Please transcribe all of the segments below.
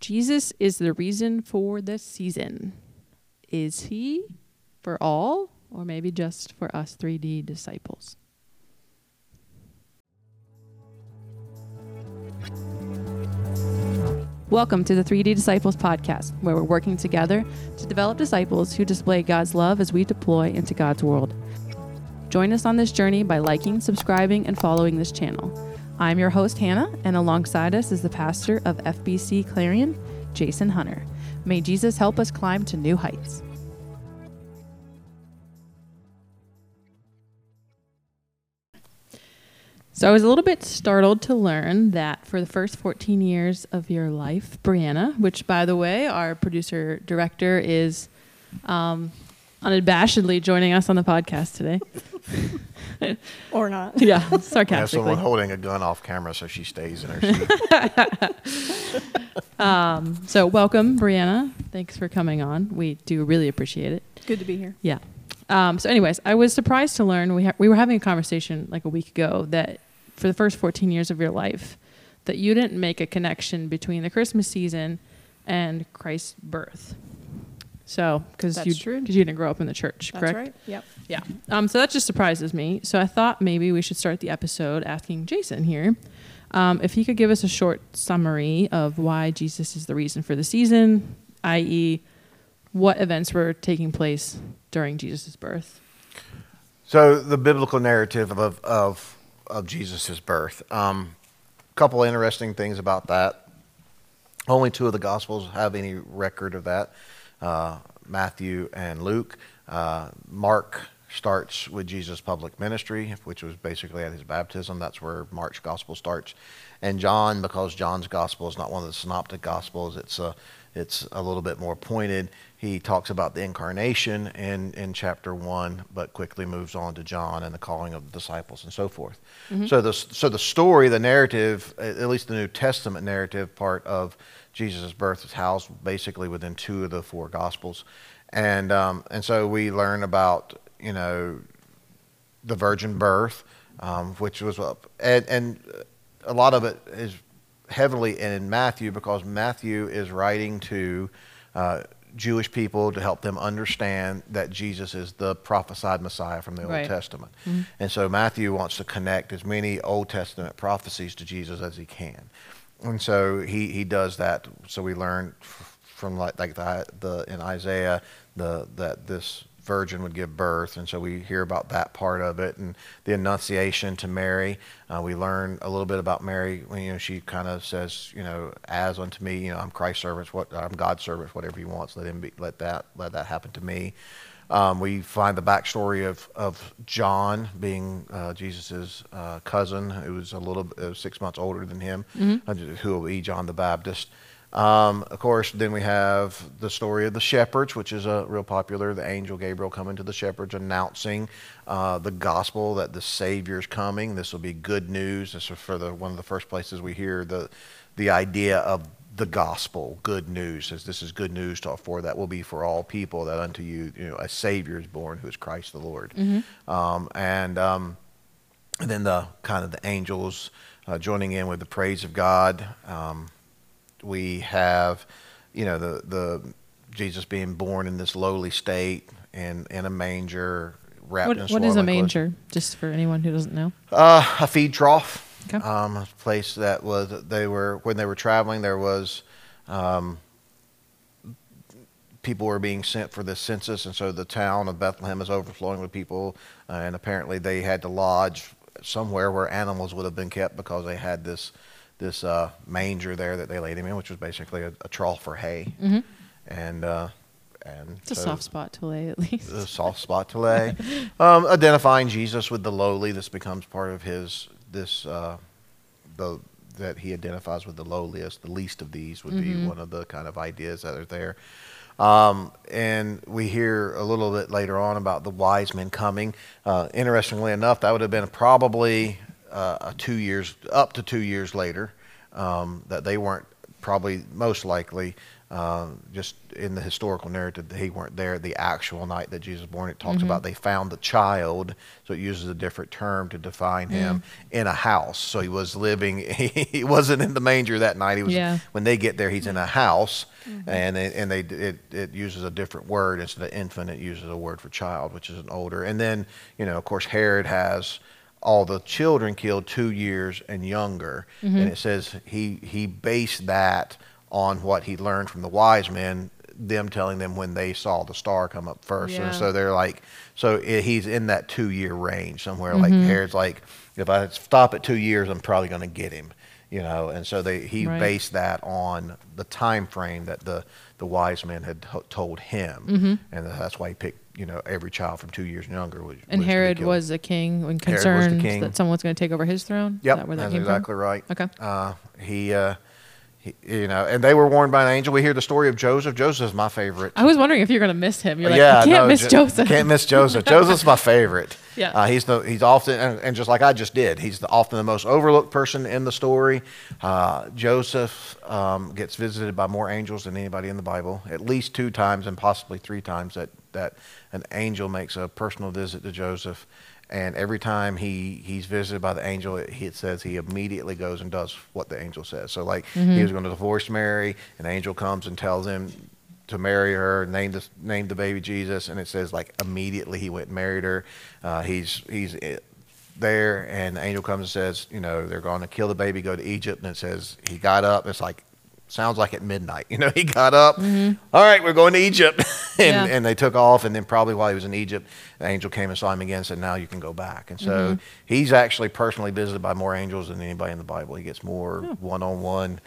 Jesus is the reason for the season. Is he for all, or maybe just for us 3D disciples? Welcome to the 3D Disciples podcast, where we're working together to develop disciples who display God's love as we deploy into God's world. Join us on this journey by liking, subscribing, and following this channel. I'm your host, Hannah, and alongside us is the pastor of FBC Clarion, Jason Hunter. May Jesus help us climb to new heights. So I was a little bit startled to learn that for the first 14 years of your life, Brianna, which by the way, our producer director is um, unabashedly joining us on the podcast today. or not. Yeah, We have sarcastically. someone holding a gun off camera so she stays in her seat. Um, so welcome, Brianna. Thanks for coming on. We do really appreciate it. Good to be here. Yeah. Um, so, anyways, I was surprised to learn we ha- we were having a conversation like a week ago that for the first 14 years of your life, that you didn't make a connection between the Christmas season and Christ's birth. So, because you true. because you didn't grow up in the church, That's correct? right. Yep. Yeah. Um, so that just surprises me. So I thought maybe we should start the episode asking Jason here um, if he could give us a short summary of why Jesus is the reason for the season, i.e., what events were taking place during Jesus' birth. So the biblical narrative of of, of Jesus' birth. A um, couple interesting things about that. Only two of the Gospels have any record of that uh, Matthew and Luke. Uh, Mark starts with Jesus' public ministry, which was basically at his baptism. That's where Mark's Gospel starts. And John, because John's Gospel is not one of the synoptic Gospels, it's a, it's a little bit more pointed. He talks about the incarnation in, in chapter one, but quickly moves on to John and the calling of the disciples and so forth. So the so the story, the narrative, at least the New Testament narrative part of Jesus' birth is housed basically within two of the four Gospels, and um, and so we learn about you know the virgin birth, um, which was and, and a lot of it is heavily in Matthew because Matthew is writing to uh, Jewish people to help them understand that Jesus is the prophesied Messiah from the Old Right. Testament. Mm-hmm. And so Matthew wants to connect as many Old Testament prophecies to Jesus as he can. And so he, he does that. So we learn from like, like the, the in Isaiah the that this virgin would give birth, and so we hear about that part of it and the Annunciation to Mary. Uh, we learn a little bit about Mary when you know she kind of says, you know, as unto me, you know, I'm Christ's servant, what I'm God's servant, whatever He wants, let him be, let that let that happen to me. Um, we find the backstory of, of John being uh, Jesus' uh, cousin, who was a little uh, six months older than him, uh, who will be John the Baptist. Um, of course, then we have the story of the shepherds, which is a real popular. The angel Gabriel coming to the shepherds, announcing uh, the gospel that the Savior is coming. This will be good news. This is for the one of the first places we hear the the idea of the gospel, good news. Says this is good news to, for that will be for all people that unto you, you know, a Savior is born, who is Christ the Lord. Um, and um, and then the kind of the angels uh, joining in with the praise of God. Um, we have, you know, the the Jesus being born in this lowly state and in a manger, wrapped What, in what is a manger, just for anyone who doesn't know? Uh, a feed trough. Okay. Um, a place that was they were when they were traveling. There was um, people were being sent for the census, and so the town of Bethlehem is overflowing with people. Uh, and apparently, they had to lodge somewhere where animals would have been kept because they had this this uh, manger there that they laid him in, which was basically a, a trough for hay. And uh, and It's a soft spot to lay, at least. a soft spot to lay. Um, identifying Jesus with the lowly, this becomes part of his this uh, the that he identifies with the lowliest, the least of these would be one of the kind of ideas that are there. Um, and we hear a little bit later on about the wise men coming. Uh, interestingly enough, that would have been probably uh, two years up to two years later um, that they weren't probably most likely uh, just in the historical narrative that he weren't there the actual night that Jesus was born. It talks Mm-hmm. about they found the child, so it uses a different term to define him Mm. in a house. So he was living. He wasn't in the manger that night. He was Yeah. when they get there. He's in a house, Mm-hmm. and they, and they it, it uses a different word instead of infant. It uses a word for child, which is an older. And then you know, of course, Herod has all the children killed two years and younger, Mm-hmm. and it says he he based that on what he learned from the wise men, them telling them when they saw the star come up first. Yeah. And so they're like, so i he's in that two year range somewhere. Like Mm-hmm. Herod's like, if I stop at two years, I'm probably going to get him, you know. And so they he Right. based that on the time frame that the the wise men had to- told him, and that's why he picked you know every child from two years and younger. Was, And was Herod was a king when Herod was the concerned king. that someone was going to take over his throne. Yep, that that's exactly right. Okay. Uh, he, uh, he, you know, and they were warned by an angel. We hear the story of Joseph. Joseph is my favorite. I was wondering if you're going to miss him. You're like, yeah, I can't no, miss Jo- Joseph. Can't miss Joseph. Joseph's my favorite. Yeah. uh, he's the he's often and, and just like I just did. He's the, often the most overlooked person in the story. Uh, Joseph um, gets visited by more angels than anybody in the Bible, at least two times and possibly three times that that an angel makes a personal visit to Joseph. And every time he, he's visited by the angel, it, it says he immediately goes and does what the angel says. So, like, he was going to divorce Mary, an angel comes and tells him to marry her, name the name the baby Jesus, and it says like immediately he went and married her. Uh, he's he's there, and the angel comes and says, you know, they're going to kill the baby, go to Egypt, and it says he got up. It's like sounds like at midnight, you know, he got up. "All right, we're going to Egypt, and Yeah. and they took off, and then probably while he was in Egypt, the angel came and saw him again, and said, now you can go back. And so he's actually personally visited by more angels than anybody in the Bible. He gets more one on one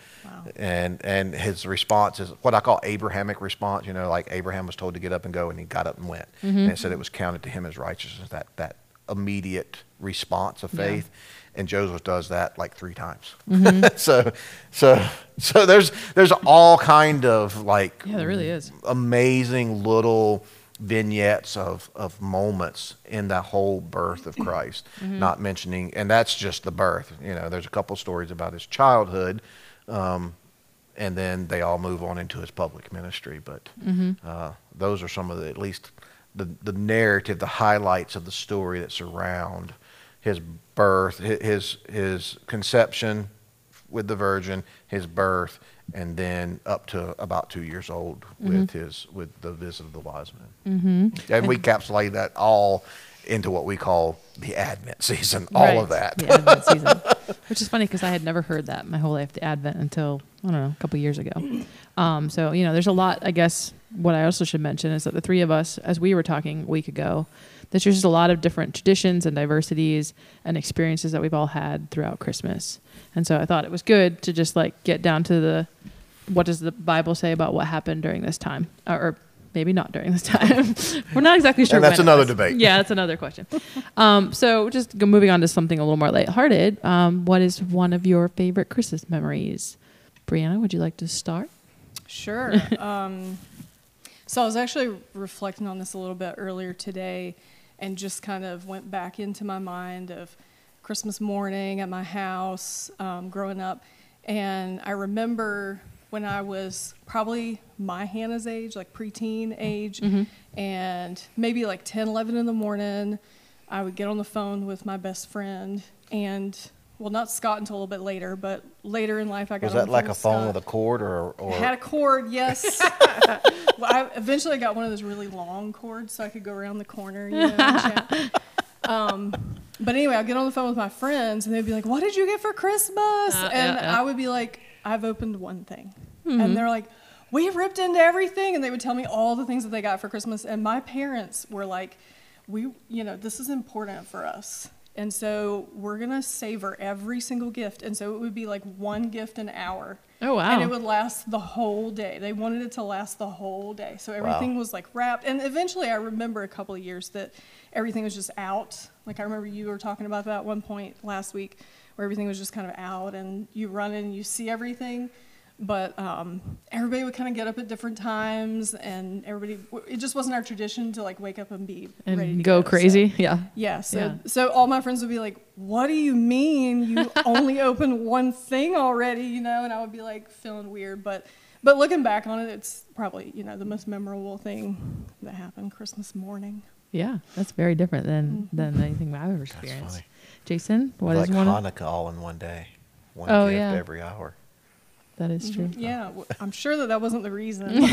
and and his response is what I call Abrahamic response. You know, like Abraham was told to get up and go, and he got up and went, Mm-hmm. and it said it was counted to him as righteousness. That that immediate response of Yeah. faith, and Joseph does that like three times. Mm-hmm. so so so there's there's all kind of like Yeah, there really is. amazing little vignettes of, of moments in that whole birth of Christ, Mm-hmm. not mentioning, and that's just the birth. You know, there's a couple stories about his childhood, um, and then they all move on into his public ministry. But Mm-hmm. uh, those are some of the, at least the, the narrative, the highlights of the story that surround his birth, his, his conception with the virgin, his birth, and then up to about two years old with his with the visit of the wise men. Mm-hmm. And we encapsulate that all into what we call the Advent season. All Right. of that. The Advent season, which is funny because I had never heard that my whole life, the Advent, until I don't know, a couple years ago. Um, so you know, there's a lot. I guess what I also should mention is that the three of us, as we were talking a week ago, that there's just a lot of different traditions and diversities and experiences that we've all had throughout Christmas. And so I thought it was good to just like get down to the what does the Bible say about what happened during this time, or, or maybe not during this time. We're not exactly sure. And that's when another debate. Yeah, that's another question. Um, so just go, moving on to something a little more lighthearted. Um, what is one of your favorite Christmas memories? Brianna, would you like to start? Sure. um, so I was actually reflecting on this a little bit earlier today and just kind of went back into my mind of Christmas morning at my house um, growing up. And I remember when I was probably my Hannah's age, like preteen age, and maybe like 10, 11 in the morning, I would get on the phone with my best friend and well, not Scott until a little bit later, but later in life I got Was on that like a with phone Scott. with a cord or, or It had a cord, yes. well, I eventually got one of those really long cords so I could go around the corner, you know. Um, but anyway, I'd get on the phone with my friends and they'd be like, "What did you get for Christmas?" Uh, and yeah, yeah. I would be like, "I've opened one thing," and they're like, "We ripped into everything," and they would tell me all the things that they got for Christmas. And my parents were like, "We, you know, this is important for us." And so we're gonna savor every single gift, and so it would be like one gift an hour. Oh, wow. And it would last the whole day. They wanted it to last the whole day. So everything was like wrapped. And eventually I remember a couple of years that everything was just out. Like I remember you were talking about that at one point last week where everything was just kind of out and you run in and you see everything. But um, everybody would kind of get up at different times, and everybody it just wasn't our tradition to like wake up and be And ready to go, so- crazy. yeah. yeah, so Yeah. so all my friends would be like, "What do you mean you only opened one thing already?" You know, and I would be like feeling weird, but but looking back on it, it's probably you know the most memorable thing that happened Christmas morning. Yeah. That's very different than Mhm. than anything I've ever That's experienced. funny. Jason, what is like one? of- Hanukkah all in one day. One Oh, gift yeah. every hour. That is true. Yeah, w- I'm sure that that wasn't the reason.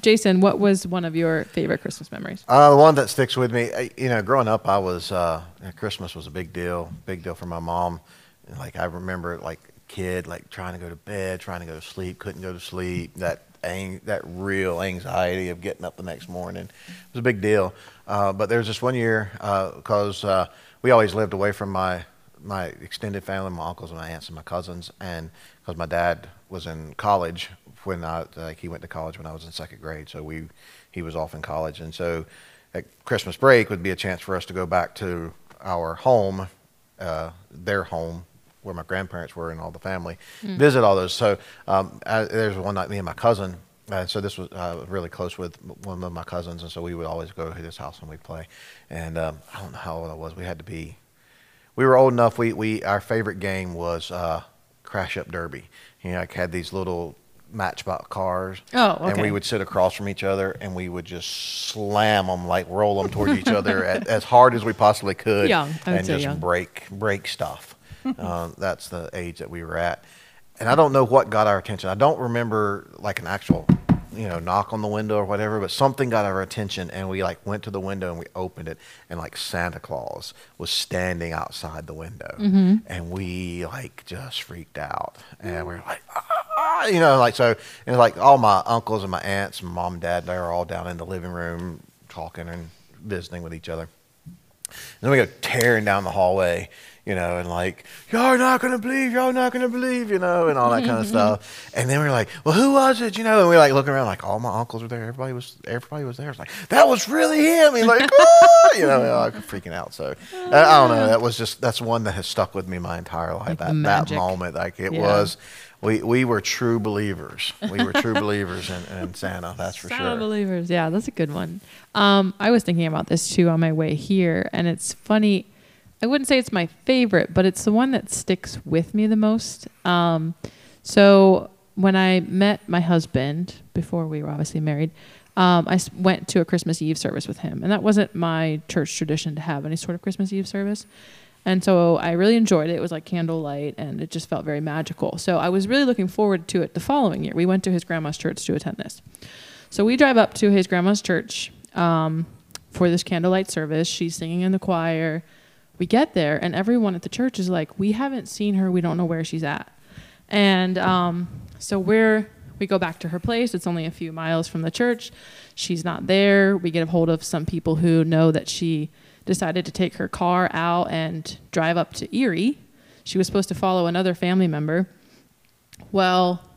Jason, what was one of your favorite Christmas memories? Uh, the one that sticks with me, I- you know, growing up, I was uh, Christmas was a big deal, big deal for my mom. Like I remember, like kid, like trying to go to bed, trying to go to sleep, couldn't go to sleep. That ang- that real anxiety of getting up the next morning it was a big deal. Uh, but there was this one year because uh, we always lived away from my my extended family, my uncles and my aunts and my cousins, and because my dad was in college when I like he went to college when I was in second grade, so we he was off in college, and so at Christmas break would be a chance for us to go back to our home, uh, their home where my grandparents were and all the family, visit all those. So um, I, there's one night me and my cousin. Uh, so this was uh, really close with one of my cousins, and so we would always go to his house and we'd play. And um, I don't know how old I was. We had to be we were old enough. We, we our favorite game was uh, Crash Up Derby. You know, like had these little matchbox cars. Oh, And we would sit across from each other, and we would just slam them, like roll them towards each other at, as hard as we possibly could, Young, I would and say just young. break break stuff. um, that's the age that we were at, and I don't know what got our attention. I don't remember like an actual you know knock on the window or whatever but something got our attention and we like went to the window and we opened it and like santa claus was standing outside the window Mm-hmm. and we like just freaked out and we are like ah, you know like so and like all my uncles and my aunts and mom and dad they were all down in the living room talking and visiting with each other and then we go tearing down the hallway, you know, and like, y'all are not going to believe, y'all are not going to believe, you know, and all that kind of stuff. And then we are like, well, who was it, you know? And we are like looking around, like all my uncles were there, everybody was, everybody was there. It's like that was really him. He's like, ah! you know, like freaking out. So I, I don't know. That was just that's one that has stuck with me my entire life. Like that that moment, like it Yeah. was. We, we were true believers. We were true believers in, in Santa. That's for Santa sure. believers. Yeah, that's a good one. Um, I was thinking about this too on my way here, and it's funny. I wouldn't say it's my favorite, but it's the one that sticks with me the most. Um, so when I met my husband before we were obviously married, um, I went to a Christmas Eve service with him, and that wasn't my church tradition to have any sort of Christmas Eve service. And so I really enjoyed it. It was like candlelight and it just felt very magical. So I was really looking forward to it the following year. We went to his grandma's church to attend this. So we drive up to his grandma's church um, for this candlelight service. She's singing in the choir. We get there, and everyone at the church is like, "We haven't seen her. We don't know where she's at." And um, so we're we go back to her place. It's only a few miles from the church. She's not there. We get a hold of some people who know that she decided to take her car out and drive up to Erie. She was supposed to follow another family member. Well,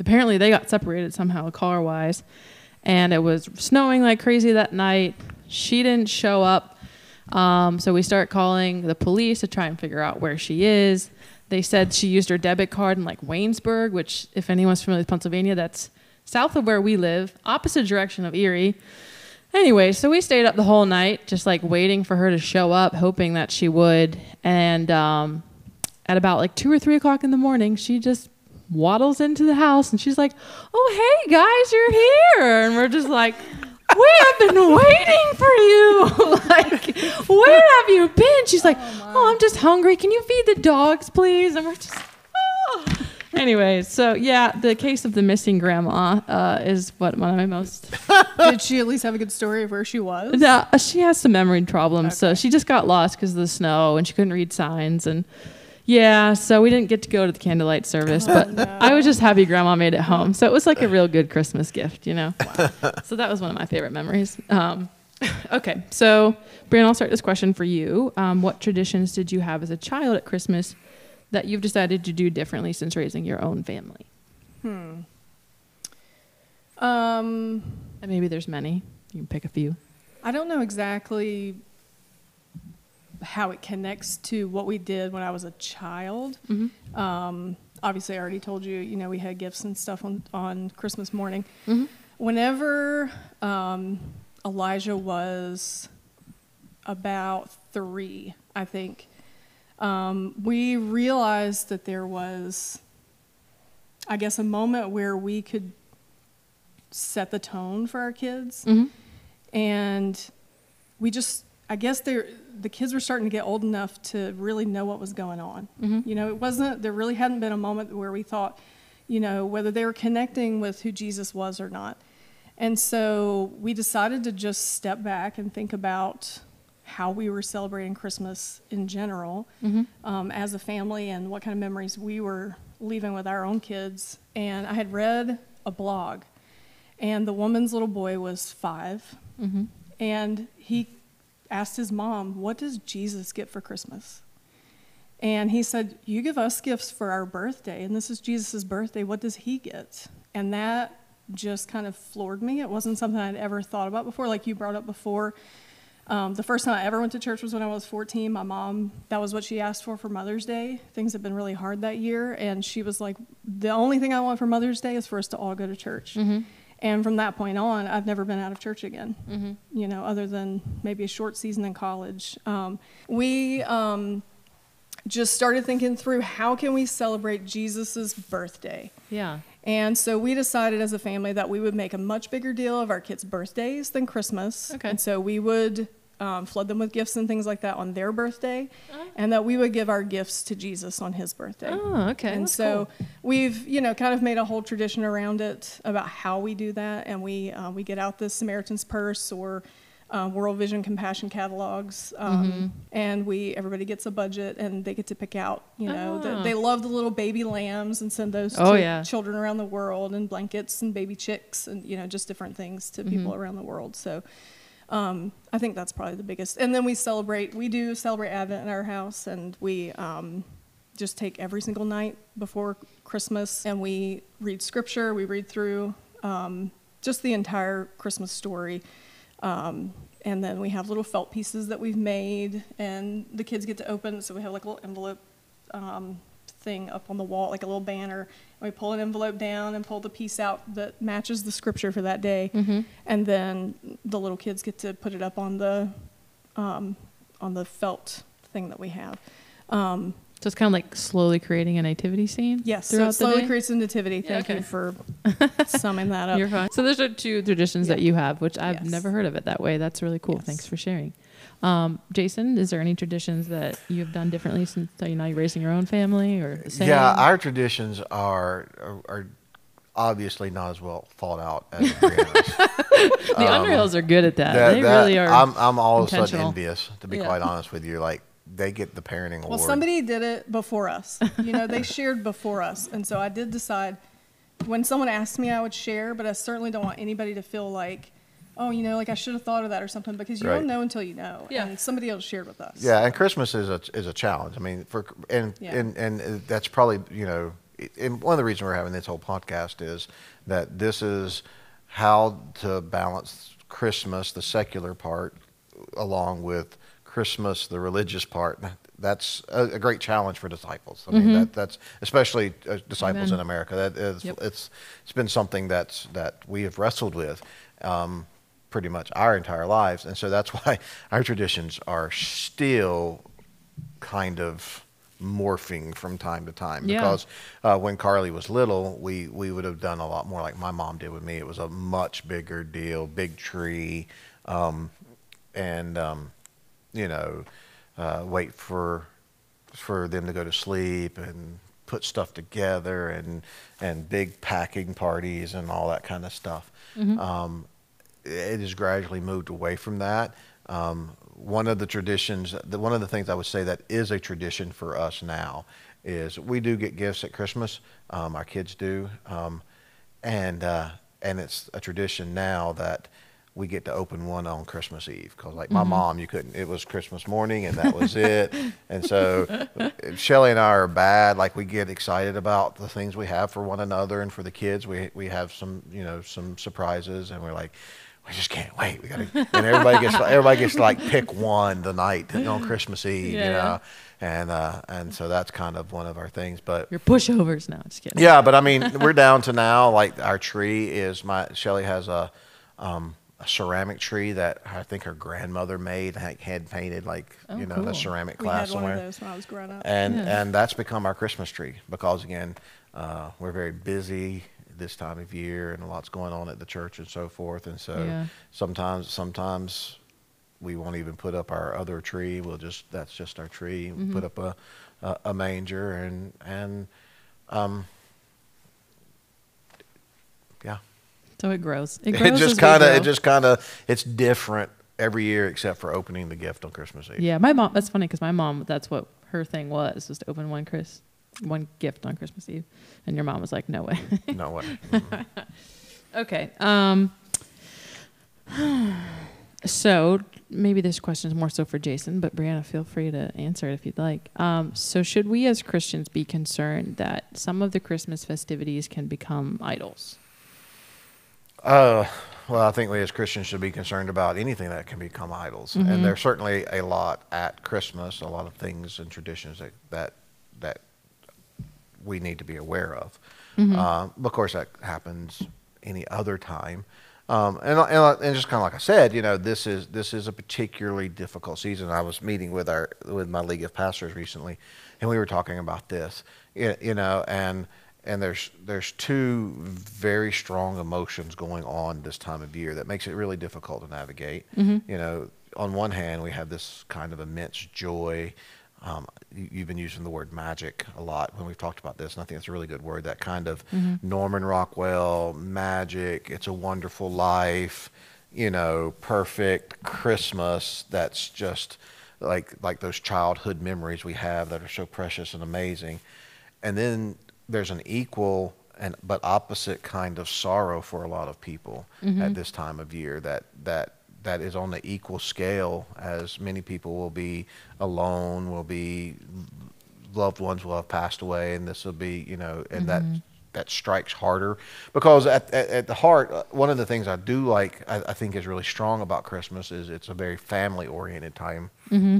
apparently they got separated somehow car wise and it was snowing like crazy that night she didn't show up um, so we start calling the police to try and figure out where she is they said she used her debit card in like waynesburg which if anyone's familiar with pennsylvania that's south of where we live opposite direction of erie Anyway, so we stayed up the whole night, just like waiting for her to show up, hoping that she would. And um, at about like two or three o'clock in the morning, she just waddles into the house and she's like, "Oh, hey guys, you're here!" And we're just like, "We have been waiting for you. like, where have you been?" She's like, "Oh, I'm just hungry. Can you feed the dogs, please?" And we're just. "Oh." Anyway, so yeah, the case of the missing grandma uh, is what one of my most Did she at least have a good story of where she was? no, she has some memory problems, so she just got lost because of the snow and she couldn't read signs and yeah, so we didn't get to go to the candlelight service, but no. I was just happy Grandma made it home, so it was like a real good Christmas gift, you know. so that was one of my favorite memories. Um, okay, so Brian, I'll start this question for you. Um, what traditions did you have as a child at Christmas that you've decided to do differently since raising your own family? Hmm. Um, And maybe there's many. You can pick a few. I don't know exactly how it connects to what we did when I was a child. Mm-hmm. Um, obviously, I already told you, you know, we had gifts and stuff on, on Christmas morning. Mhm. Whenever um, Elijah was about three, I think, um, we realized that there was, I guess, a moment where we could set the tone for our kids. Mhm. And we just, I guess they're, the kids were starting to get old enough to really know what was going on. Mhm. You know, it wasn't, there really hadn't been a moment where we thought, you know, whether they were connecting with who Jesus was or not. And so we decided to just step back and think about how we were celebrating Christmas in general Mhm. um, as a family and what kind of memories we were leaving with our own kids. And I had read a blog, and the woman's little boy was five, Mhm. and he asked his mom, What does Jesus get for Christmas? And he said, You give us gifts for our birthday, and this is Jesus' birthday. What does he get? And that just kind of floored me. It wasn't something I'd ever thought about before, like you brought up before. Um, the first time I ever went to church was when I was 14. My mom, that was what she asked for for Mother's Day. Things had been really hard that year, and she was like, The only thing I want for Mother's Day is for us to all go to church. Mhm. And from that point on, I've never been out of church again, Mhm. you know, other than maybe a short season in college. Um, we um, just started thinking through how can we celebrate Jesus' birthday? Yeah. And so we decided as a family that we would make a much bigger deal of our kids' birthdays than Christmas. Okay. And so we would um, flood them with gifts and things like that on their birthday, Oh. and that we would give our gifts to Jesus on his birthday. Oh, okay. And That's so cool. we've, you know, kind of made a whole tradition around it about how we do that, and we uh, we get out the Samaritan's Purse or uh, World Vision Compassion catalogs, um, Mm-hmm. and we everybody gets a budget, and they get to pick out, you know, the, Ah. they love the little baby lambs and send those Oh, to yeah. children around the world, and blankets and baby chicks, and you know, just different things to people Mhm. around the world. So. Um, I think that's probably the biggest. And then we celebrate, we do celebrate Advent in our house, and we um, just take every single night before Christmas and we read scripture, we read through um, just the entire Christmas story. Um, and then we have little felt pieces that we've made, and the kids get to open. So we have like a little envelope um, thing up on the wall, like a little banner. We pull an envelope down and pull the piece out that matches the scripture for that day Mhm. and then the little kids get to put it up on the um, on the felt thing that we have. Um, So it's kind of like slowly creating a nativity scene. yes, so slowly creates a nativity. Yeah, Thank okay. you for summing that up. You're fine. So those are two traditions that you have, which I've Yes. never heard of it that way. That's really cool. Yes. Thanks for sharing. Um, Jason, is there any traditions that you've done differently since you know you're raising your own family or same? Yeah, our traditions are, are are obviously not as well thought out as the um, Underhills are good at that. That- they that- really are. I'm I'm all of a sudden envious, to be Yeah. quite honest with you. Like they get the parenting award. Well, somebody did it before us. You know, they shared before us, and so I did decide when someone asked me, I would share, but I certainly don't want anybody to feel like. Oh, you know, like I should have thought of that or something because you Right. don't know until you know. Yeah. And somebody else shared with us. Yeah, and Christmas is a is a challenge. I mean, for and Yeah. and and uh, that's probably you know, and one of the reasons we're having this whole podcast is that this is how to balance Christmas, the secular part, along with Christmas, the religious part. That's a, a great challenge for disciples. I mean, that, that's especially uh, disciples Amen. in America. That is, Yep. it's it's been something that's that we have wrestled with. Um, pretty much our entire lives and so that's why our traditions are still kind of morphing from time to time Yeah. because uh, when Carly was little, we we would have done a lot more like my mom did with me. It was a much bigger deal, big tree, um, and um, you know, uh, wait for for them to go to sleep and put stuff together and and big packing parties and all that kind of stuff. Um, it has gradually moved away from that. Um, one of the traditions, the, one of the things I would say that is a tradition for us now is we do get gifts at Christmas. Um, our kids do, um, and uh, and it's a tradition now that we get to open one on Christmas Eve because, like my mom, you couldn't. It was Christmas morning, and that was it. And so, Shelly and I are bad. Like we get excited about the things we have for one another and for the kids. We we have some, you know, some surprises, and we're like, we just can't wait. We gotta, and everybody gets everybody gets to like pick one the night on Christmas Eve, Yeah, you know, and uh, and so that's kind of one of our things. But Your pushovers. No, just kidding. yeah, but I mean, we're down to now like our tree is my Shelly has a um, a ceramic tree that I think her grandmother made, had hand painted like Oh, you know cool. the ceramic We glass had one of somewhere those when I was growing up. and Yeah. and that's become our Christmas tree because again, uh, we're very busy this time of year and a lot's going on at the church and so forth, and so Yeah. sometimes sometimes we won't even put up our other tree. We'll just that's just our tree. We Mm-hmm. put up a, a a manger and and um yeah. So it grows. It It, grows. as just kind of it just kind of it's different every year except for opening the gift on Christmas Eve. Yeah, my mom. That's funny because my mom. That's what her thing was, was to open one Chris, one gift on Christmas Eve, and your mom was like, "No way." No way. Mhm. okay. Um. So maybe this question is more so for Jason, but Brianna, feel free to answer it if you'd like. Um, so should we as Christians be concerned that some of the Christmas festivities can become idols? Uh, well, I think we as Christians should be concerned about anything that can become idols, Mhm. and there's certainly a lot at Christmas, a lot of things and traditions that that that we need to be aware of. Mhm. Uh, of course, that happens any other time. Um, and, and, and just kind of like I said, you know, this is this is a particularly difficult season. I was meeting with our with my league of pastors recently, and we were talking about this, you, you know, and and there's there's two very strong emotions going on this time of year that makes it really difficult to navigate. Mhm. You know, on one hand, we have this kind of immense joy. Um, you- you've been using the word magic a lot when we've talked about this, and I think it's a really good word. That kind of Mhm. Norman Rockwell magic. It's a wonderful life. You know, perfect Christmas. That's just like like those childhood memories we have that are so precious and amazing. And then there's an equal and but opposite kind of sorrow for a lot of people Mhm. at this time of year that that that is on the equal scale as many people will be alone will be loved ones will have passed away and this will be you know and that that strikes harder. Because at, at, at the heart one of the things i do like I, I think is really strong about christmas is it's a very family oriented time. Mm-hmm.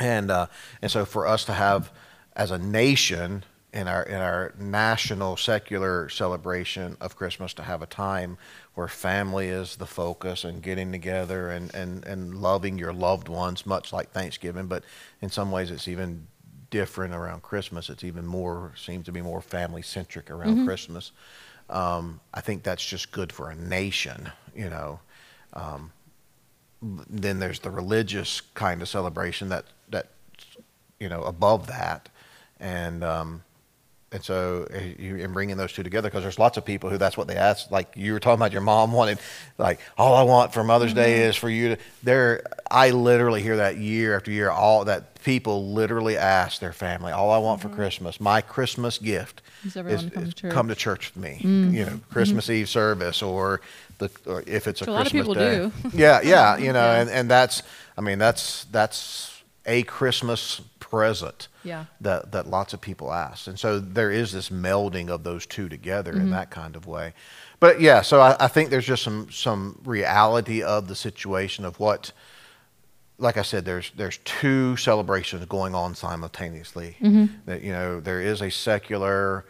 and uh, and so for us to have as a nation in our in our national secular celebration of Christmas to have a time where family is the focus and getting together and, and, and loving your loved ones, much like Thanksgiving, but in some ways it's even different around Christmas. It's even more seems to be more family centric around Christmas. Um, I think that's just good for a nation, you know. Um, then there's the religious kind of celebration that that you know above that and um and so eh, you and bringing those two together because there's lots of people who that's what they ask like you were talking about your mom wanted like all i want for mother's day mm-hmm. is for you to there i literally hear that year after year all that people literally ask their family all i want for mm-hmm. christmas my christmas gift Is to come to is church. come to church with me mm-hmm. you know christmas eve service or the or if it's a Which a lot of christmas people day do. yeah yeah you know Yeah. and and that's i mean that's that's a christmas present Yeah. that that lots of people ask, and so there is this melding of those two together Mm-hmm. in that kind of way. But yeah, so I, I think there's just some some reality of the situation of what, like I said, there's there's two celebrations going on simultaneously. Mm-hmm. That you know there is a secular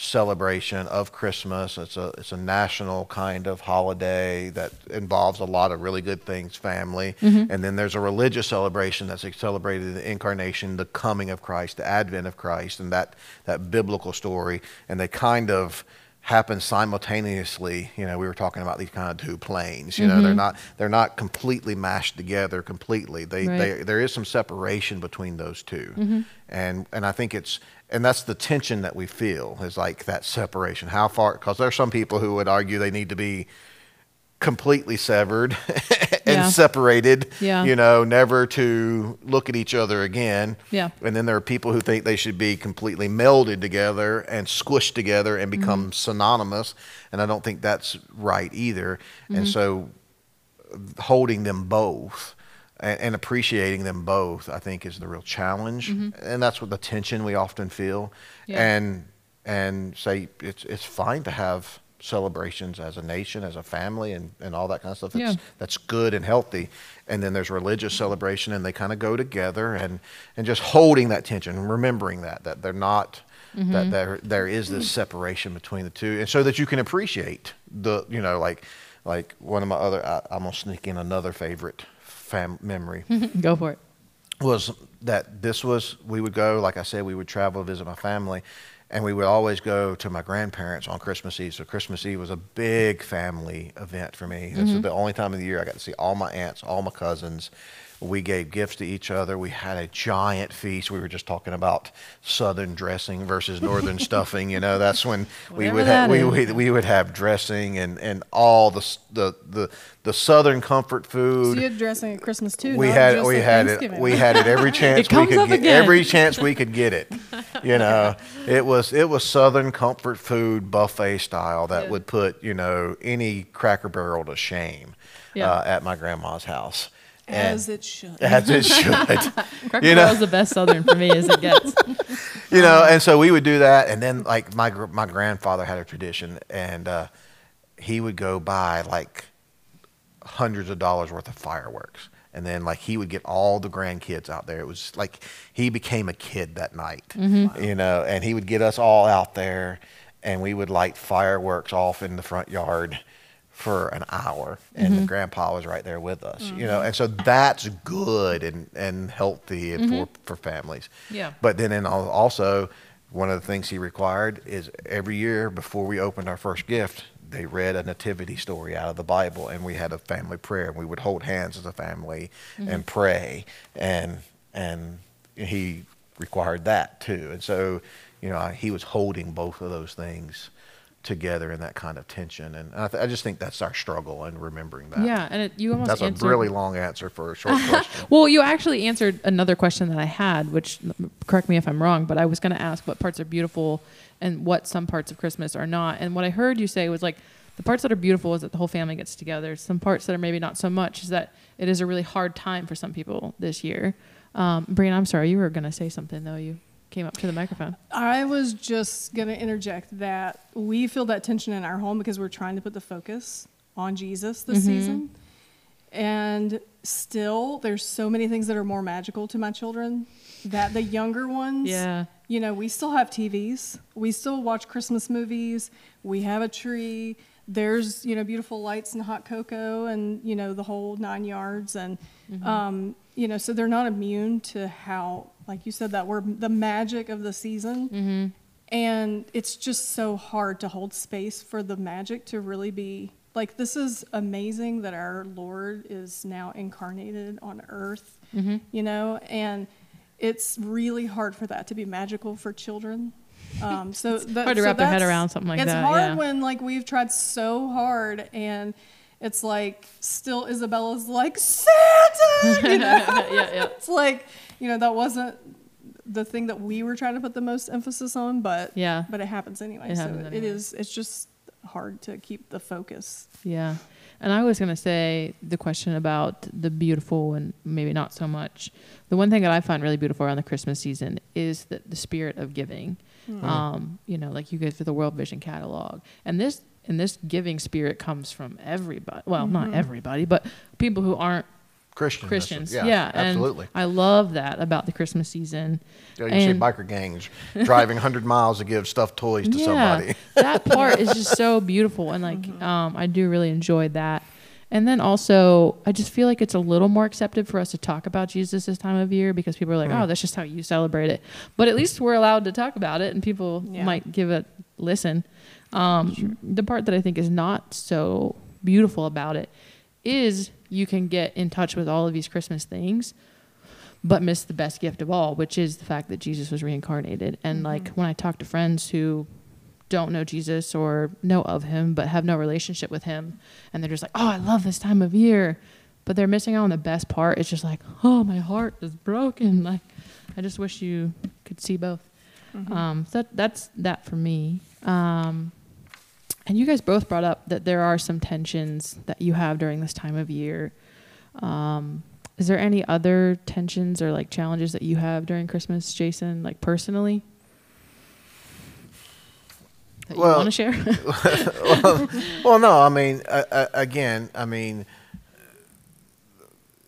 celebration of Christmas. It's a it's a national kind of holiday that involves a lot of really good things, family. Mm-hmm. And then there's a religious celebration that's celebrated the incarnation, the coming of Christ, the advent of Christ, and that that biblical story. And they kind of happen simultaneously. You know, we were talking about these kind of two planes. You know, they're mm-hmm. not they're not completely mashed together completely. They Right. they there is some separation between those 2 mm-hmm. and and I think it's and that's the tension that we feel is like that separation. How far? Because there are some people who would argue they need to be completely severed and Yeah. separated. Yeah. You know, never to look at each other again. Yeah. And then there are people who think they should be completely melded together and squished together and become Mm-hmm. synonymous. And I don't think that's right either. Mm-hmm. And so holding them both and, and appreciating them both, I think, is the real challenge. And that's what the tension we often feel. Mm-hmm. Yeah. And and say it's it's fine to have celebrations as a nation, as a family, and, and all that kind of stuff. Yeah. That's, that's good and healthy. And then there's religious celebration, and they kind of go together, and, and just holding that tension and remembering that that they're not that mm-hmm. there there is this separation between the two, and so that you can appreciate the you know like like one of my other I, I'm gonna sneak in another favorite fam memory Go for it. was that this was we would go like i said we would travel visit my family and we would always go to my grandparents on christmas eve. So christmas eve was a big family event for me. This is mm-hmm. the only time of the year i got to see all my aunts all my cousins we gave gifts to each other we had a giant feast we were just talking about southern dressing versus northern stuffing you know that's when we would have that we, we, we would have dressing and, and all the, the the the southern comfort food So you had dressing at Christmas too. we not had just we at had it we had it every chance we comes could up get again. every chance we could get it you know it was it was southern comfort food buffet style that Yeah. would put you know any cracker barrel to shame Yeah. uh, at my grandma's house as And- it should. as it should. Cracker You know- Barrel's the best Southern for me as it gets. you know and so we would do that and then like my my grandfather had a tradition and uh, he would go buy like hundreds of dollars worth of fireworks and then like he would get all the grandkids out there. It was like he became a kid that night you know and he would get us all out there and we would light fireworks off in the front yard for an hour and the mm-hmm. grandpa was right there with us you know and so that's good and, and healthy for, mm-hmm. for families. Yeah. but then in al- also one of the things he required is every year before we opened our first gift they read a nativity story out of the bible and we had a family prayer and we would hold hands as a family mm-hmm. and pray and and he required that too and so you know he was holding both of those things together in that kind of tension and i, th- I just think that's our struggle in remembering that Yeah, and it, you almost that's answered, a really long answer for a short question Well, you actually answered another question that I had, which correct me if I'm wrong, but I was going to ask what parts are beautiful and what some parts of Christmas are not. And what I heard you say was like the parts that are beautiful is that the whole family gets together. Some parts that are maybe not so much is that it is a really hard time for some people this year. Um, Brian, I'm sorry, you were going to say something though. You came up to the microphone. I was just going to interject that we feel that tension in our home because we're trying to put the focus on Jesus this Mhm. season. And still, there's so many things that are more magical to my children that the younger ones, Yeah. you know, we still have TVs. We still watch Christmas movies. We have a tree. There's, you know, beautiful lights and hot cocoa and, you know, the whole nine yards. And, um, you know, so they're not immune to how, like you said, that word, the magic of the season. Mm-hmm. And it's just so hard to hold space for the magic to really be like this is amazing that our Lord is now incarnated on earth, Mm-hmm. you know, and it's really hard for that to be magical for children. Um, so that, hard to so wrap their head around something like it's that, It's hard yeah. when like we've tried so hard and it's like still Isabella's like Santa, you know. yeah, yeah. it's like you know that wasn't the thing that we were trying to put the most emphasis on, but Yeah. but it happens anyway. It so happens it anyway. is. It's just hard to keep the focus. Yeah. And I was going to say the question about the beautiful and maybe not so much. The one thing that I find really beautiful around the Christmas season is the, the spirit of giving. Um, you know, like you guys for the World Vision catalog. And this and this giving spirit comes from everybody. Well, not mm-hmm. everybody, but people who aren't Christians. Christians. Yeah, Yeah, and absolutely. I love that about the Christmas season. Yeah, you see And- biker gangs driving 100 miles to give stuffed toys to somebody. that part is just so beautiful, and like mm-hmm. um, I do really enjoy that. And then also, I just feel like it's a little more accepted for us to talk about Jesus this time of year because people are like, mm. "Oh, that's just how you celebrate it." But at least we're allowed to talk about it, and people Yeah. might give it listen. Um, The part that I think is not so beautiful about it is you can get in touch with all of these Christmas things, but miss the best gift of all, which is the fact that Jesus was reincarnated. And like when I talk to friends who don't know Jesus or know of him but have no relationship with him, and they're just like, "Oh, I love this time of year," but they're missing out on the best part. It's just like, "Oh, my heart is broken." Like, I just wish you could see both. Um, so that that's that for me. Um, and you guys both brought up that there are some tensions that you have during this time of year. Um, is there any other tensions or like challenges that you have during Christmas, Jason, like personally? that you want to share? well, well, no, I mean, uh, uh, again, I mean,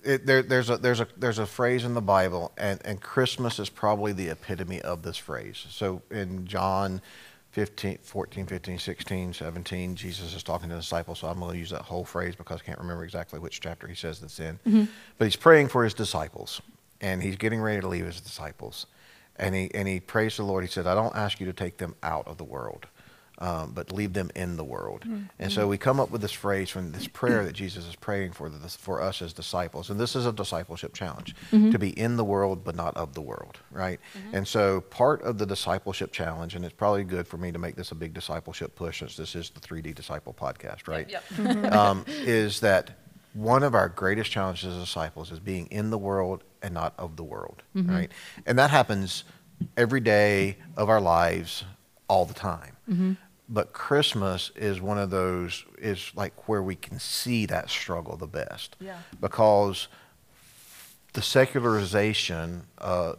it, there, there's a there's a there's a phrase in the Bible, and, and Christmas is probably the epitome of this phrase. So in John 15, 14, 15, 16, 17, Jesus is talking to the disciples. So I'm going to use that whole phrase because I can't remember exactly which chapter he says this in. Mm-hmm. But he's praying for his disciples, and he's getting ready to leave his disciples, and he and he prays to the Lord. He said, "I don't ask you to take them out of the world." Um, but leave them in the world. Mm-hmm. And so we come up with this phrase from this prayer that Jesus is praying for this, for us as disciples. And this is a discipleship challenge mm-hmm. to be in the world but not of the world, right? Mm-hmm. And so part of the discipleship challenge, and it's probably good for me to make this a big discipleship push since this is the 3D Disciple podcast, right? um, is that one of our greatest challenges as disciples is being in the world and not of the world, right? And that happens every day of our lives all the time. But Christmas is one of those is like where we can see that struggle the best. Yeah. Because the secularization uh,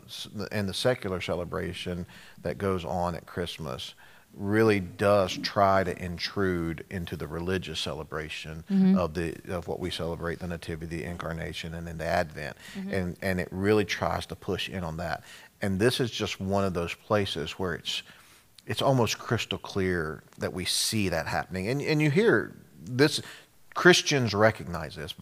and the secular celebration that goes on at Christmas really does try to intrude into the religious celebration of the of what we celebrate the nativity the incarnation and then the advent and and it really tries to push in on that and this is just one of those places where it's it's almost crystal clear that we see that happening and and you hear this Christians recognize this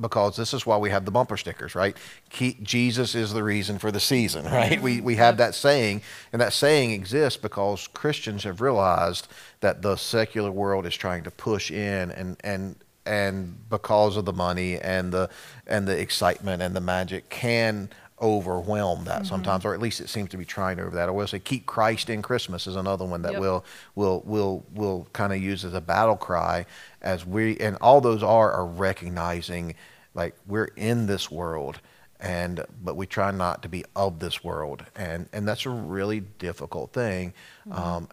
because this is why we have the bumper stickers, right? Keep, Jesus is the reason for the season, right? We, we have that saying, and that saying exists because Christians have realized that the secular world is trying to push in and, and, and because of the money and the, and the excitement and the magic can overwhelm that sometimes, or at least it seems to be trying to over that. I will say, keep Christ in Christmas is another one that Yep. will will will will kind of use as a battle cry as we and all those are are recognizing like we're in this world and but we try not to be of this world. And and that's a really difficult thing um,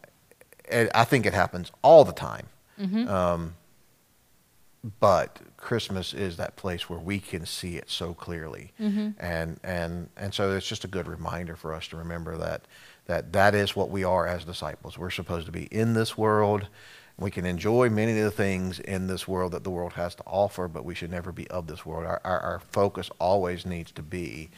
and I think it happens all the time. Um, but Christmas is that place where we can see it so clearly, and and and so it's just a good reminder for us to remember that that that is what we are as disciples. We're supposed to be in this world. We can enjoy many of the things in this world that the world has to offer, but we should never be of this world. Our our, our focus always needs to be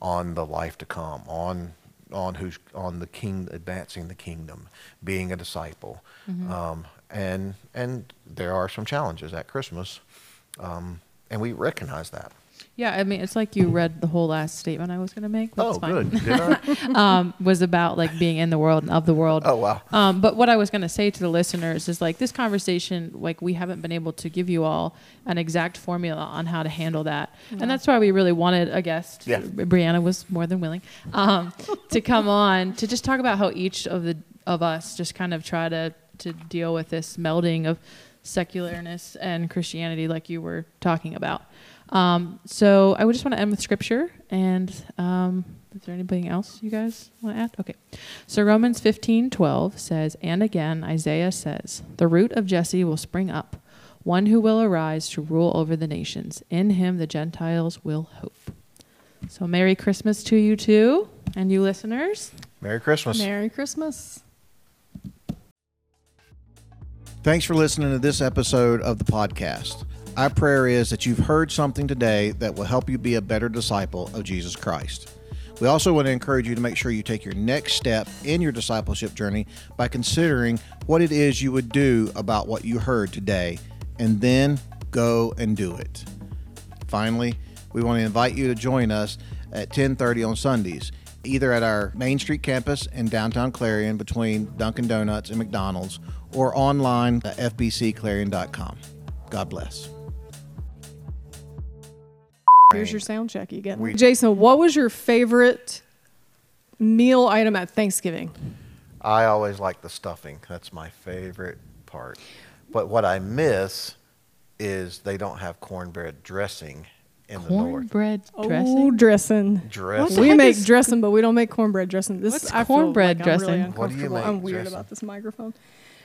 on the life to come, on on who's on the king advancing the kingdom, being a disciple, um, and and there are some challenges at Christmas, um, and we recognize that. yeah, I mean, it's like you read the whole last statement I was going to make. That's oh, fine. good. Did I? um, was about like being in the world and of the world. oh, wow. Um, but what I was going to say to the listeners is like this conversation, like we haven't been able to give you all an exact formula on how to handle that, and that's why we really wanted a guest. Yeah. Brianna was more than willing um, to come on to just talk about how each of the of us just kind of try to to deal with this melding of secularness and Christianity, like you were talking about. Um, so I would just want to end with scripture. And um, is there anything else you guys want to add? Okay. So Romans fifteen twelve says, And again, Isaiah says, The root of Jesse will spring up, one who will arise to rule over the nations. In him the Gentiles will hope. So Merry Christmas to you too, and you listeners. Merry Christmas. Merry Christmas. Thanks for listening to this episode of the podcast. Our prayer is that you've heard something today that will help you be a better disciple of Jesus Christ. We also want to encourage you to make sure you take your next step in your discipleship journey by considering what it is you would do about what you heard today and then go and do it. Finally, we want to invite you to join us at 10:30 on Sundays, either at our Main Street campus in downtown Clarion between Dunkin' Donuts and McDonald's, or online at fbcclarion.com. God bless. Here's your sound check again. We- Jason, what was your favorite meal item at Thanksgiving? I always like the stuffing. That's my favorite part. But what I miss is they don't have cornbread dressing in the north. Cornbread Oh, dressing. dressing. Dressing. We make dressing, but we don't make cornbread dressing. This What's I feel cornbread like I'm really dressing? What do you uncomfortable. make I'm weird dressing? about this microphone.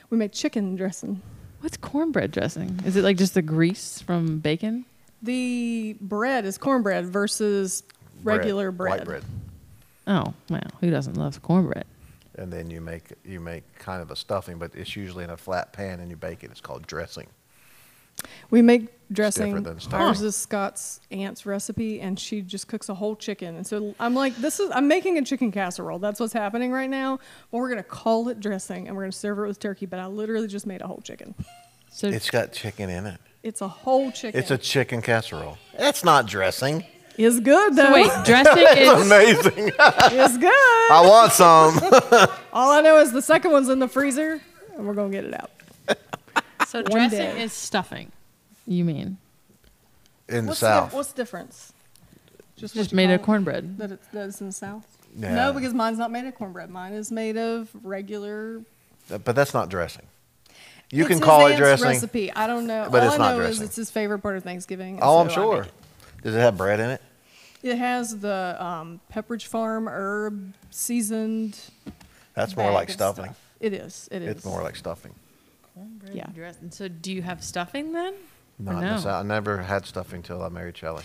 We make chicken dressing. What's cornbread dressing? Is it like just the grease from bacon? The bread is cornbread versus Bread, regular bread. White bread. Oh, well, who doesn't love cornbread? and then you make you make kind of a stuffing, but it's usually in a flat pan, and you bake it. It's called dressing. We make dressing. than. Ours is Scott's aunt's recipe, and she just cooks a whole chicken. And so I'm like, this is I'm making a chicken casserole. That's what's happening right now. But we're gonna call it dressing, and we're gonna serve it with turkey. But I literally just made a whole chicken. So It's got chicken in it. It's a whole chicken. It's a chicken casserole. That's not dressing. It's good though. so wait, dressing It's is amazing. it's good. I want some. All I know is the second one's in the freezer, and we're gonna get it out. So One dressing day. is stuffing. You mean in the What's south. The, what's the difference? Just, just made of cornbread? That it's, that it's in the south. Yeah. No, because mine's not made of cornbread. Mine is made of regular. but that's not dressing. You It's can call it dressing. Recipe. I don't know. but All it's I not know is dressing. it's his favorite part of Thanksgiving. and Oh, I'm sure. it. Does it have bread in it? It has the um, Pepperidge Farm herb seasoned. That's more like stuffing. stuff. It is. It is. It's more like stuffing. Cornbread Yeah. dressing. So do you have stuffing then? No, Or in the no? South- I never had stuffing till I married Shelley.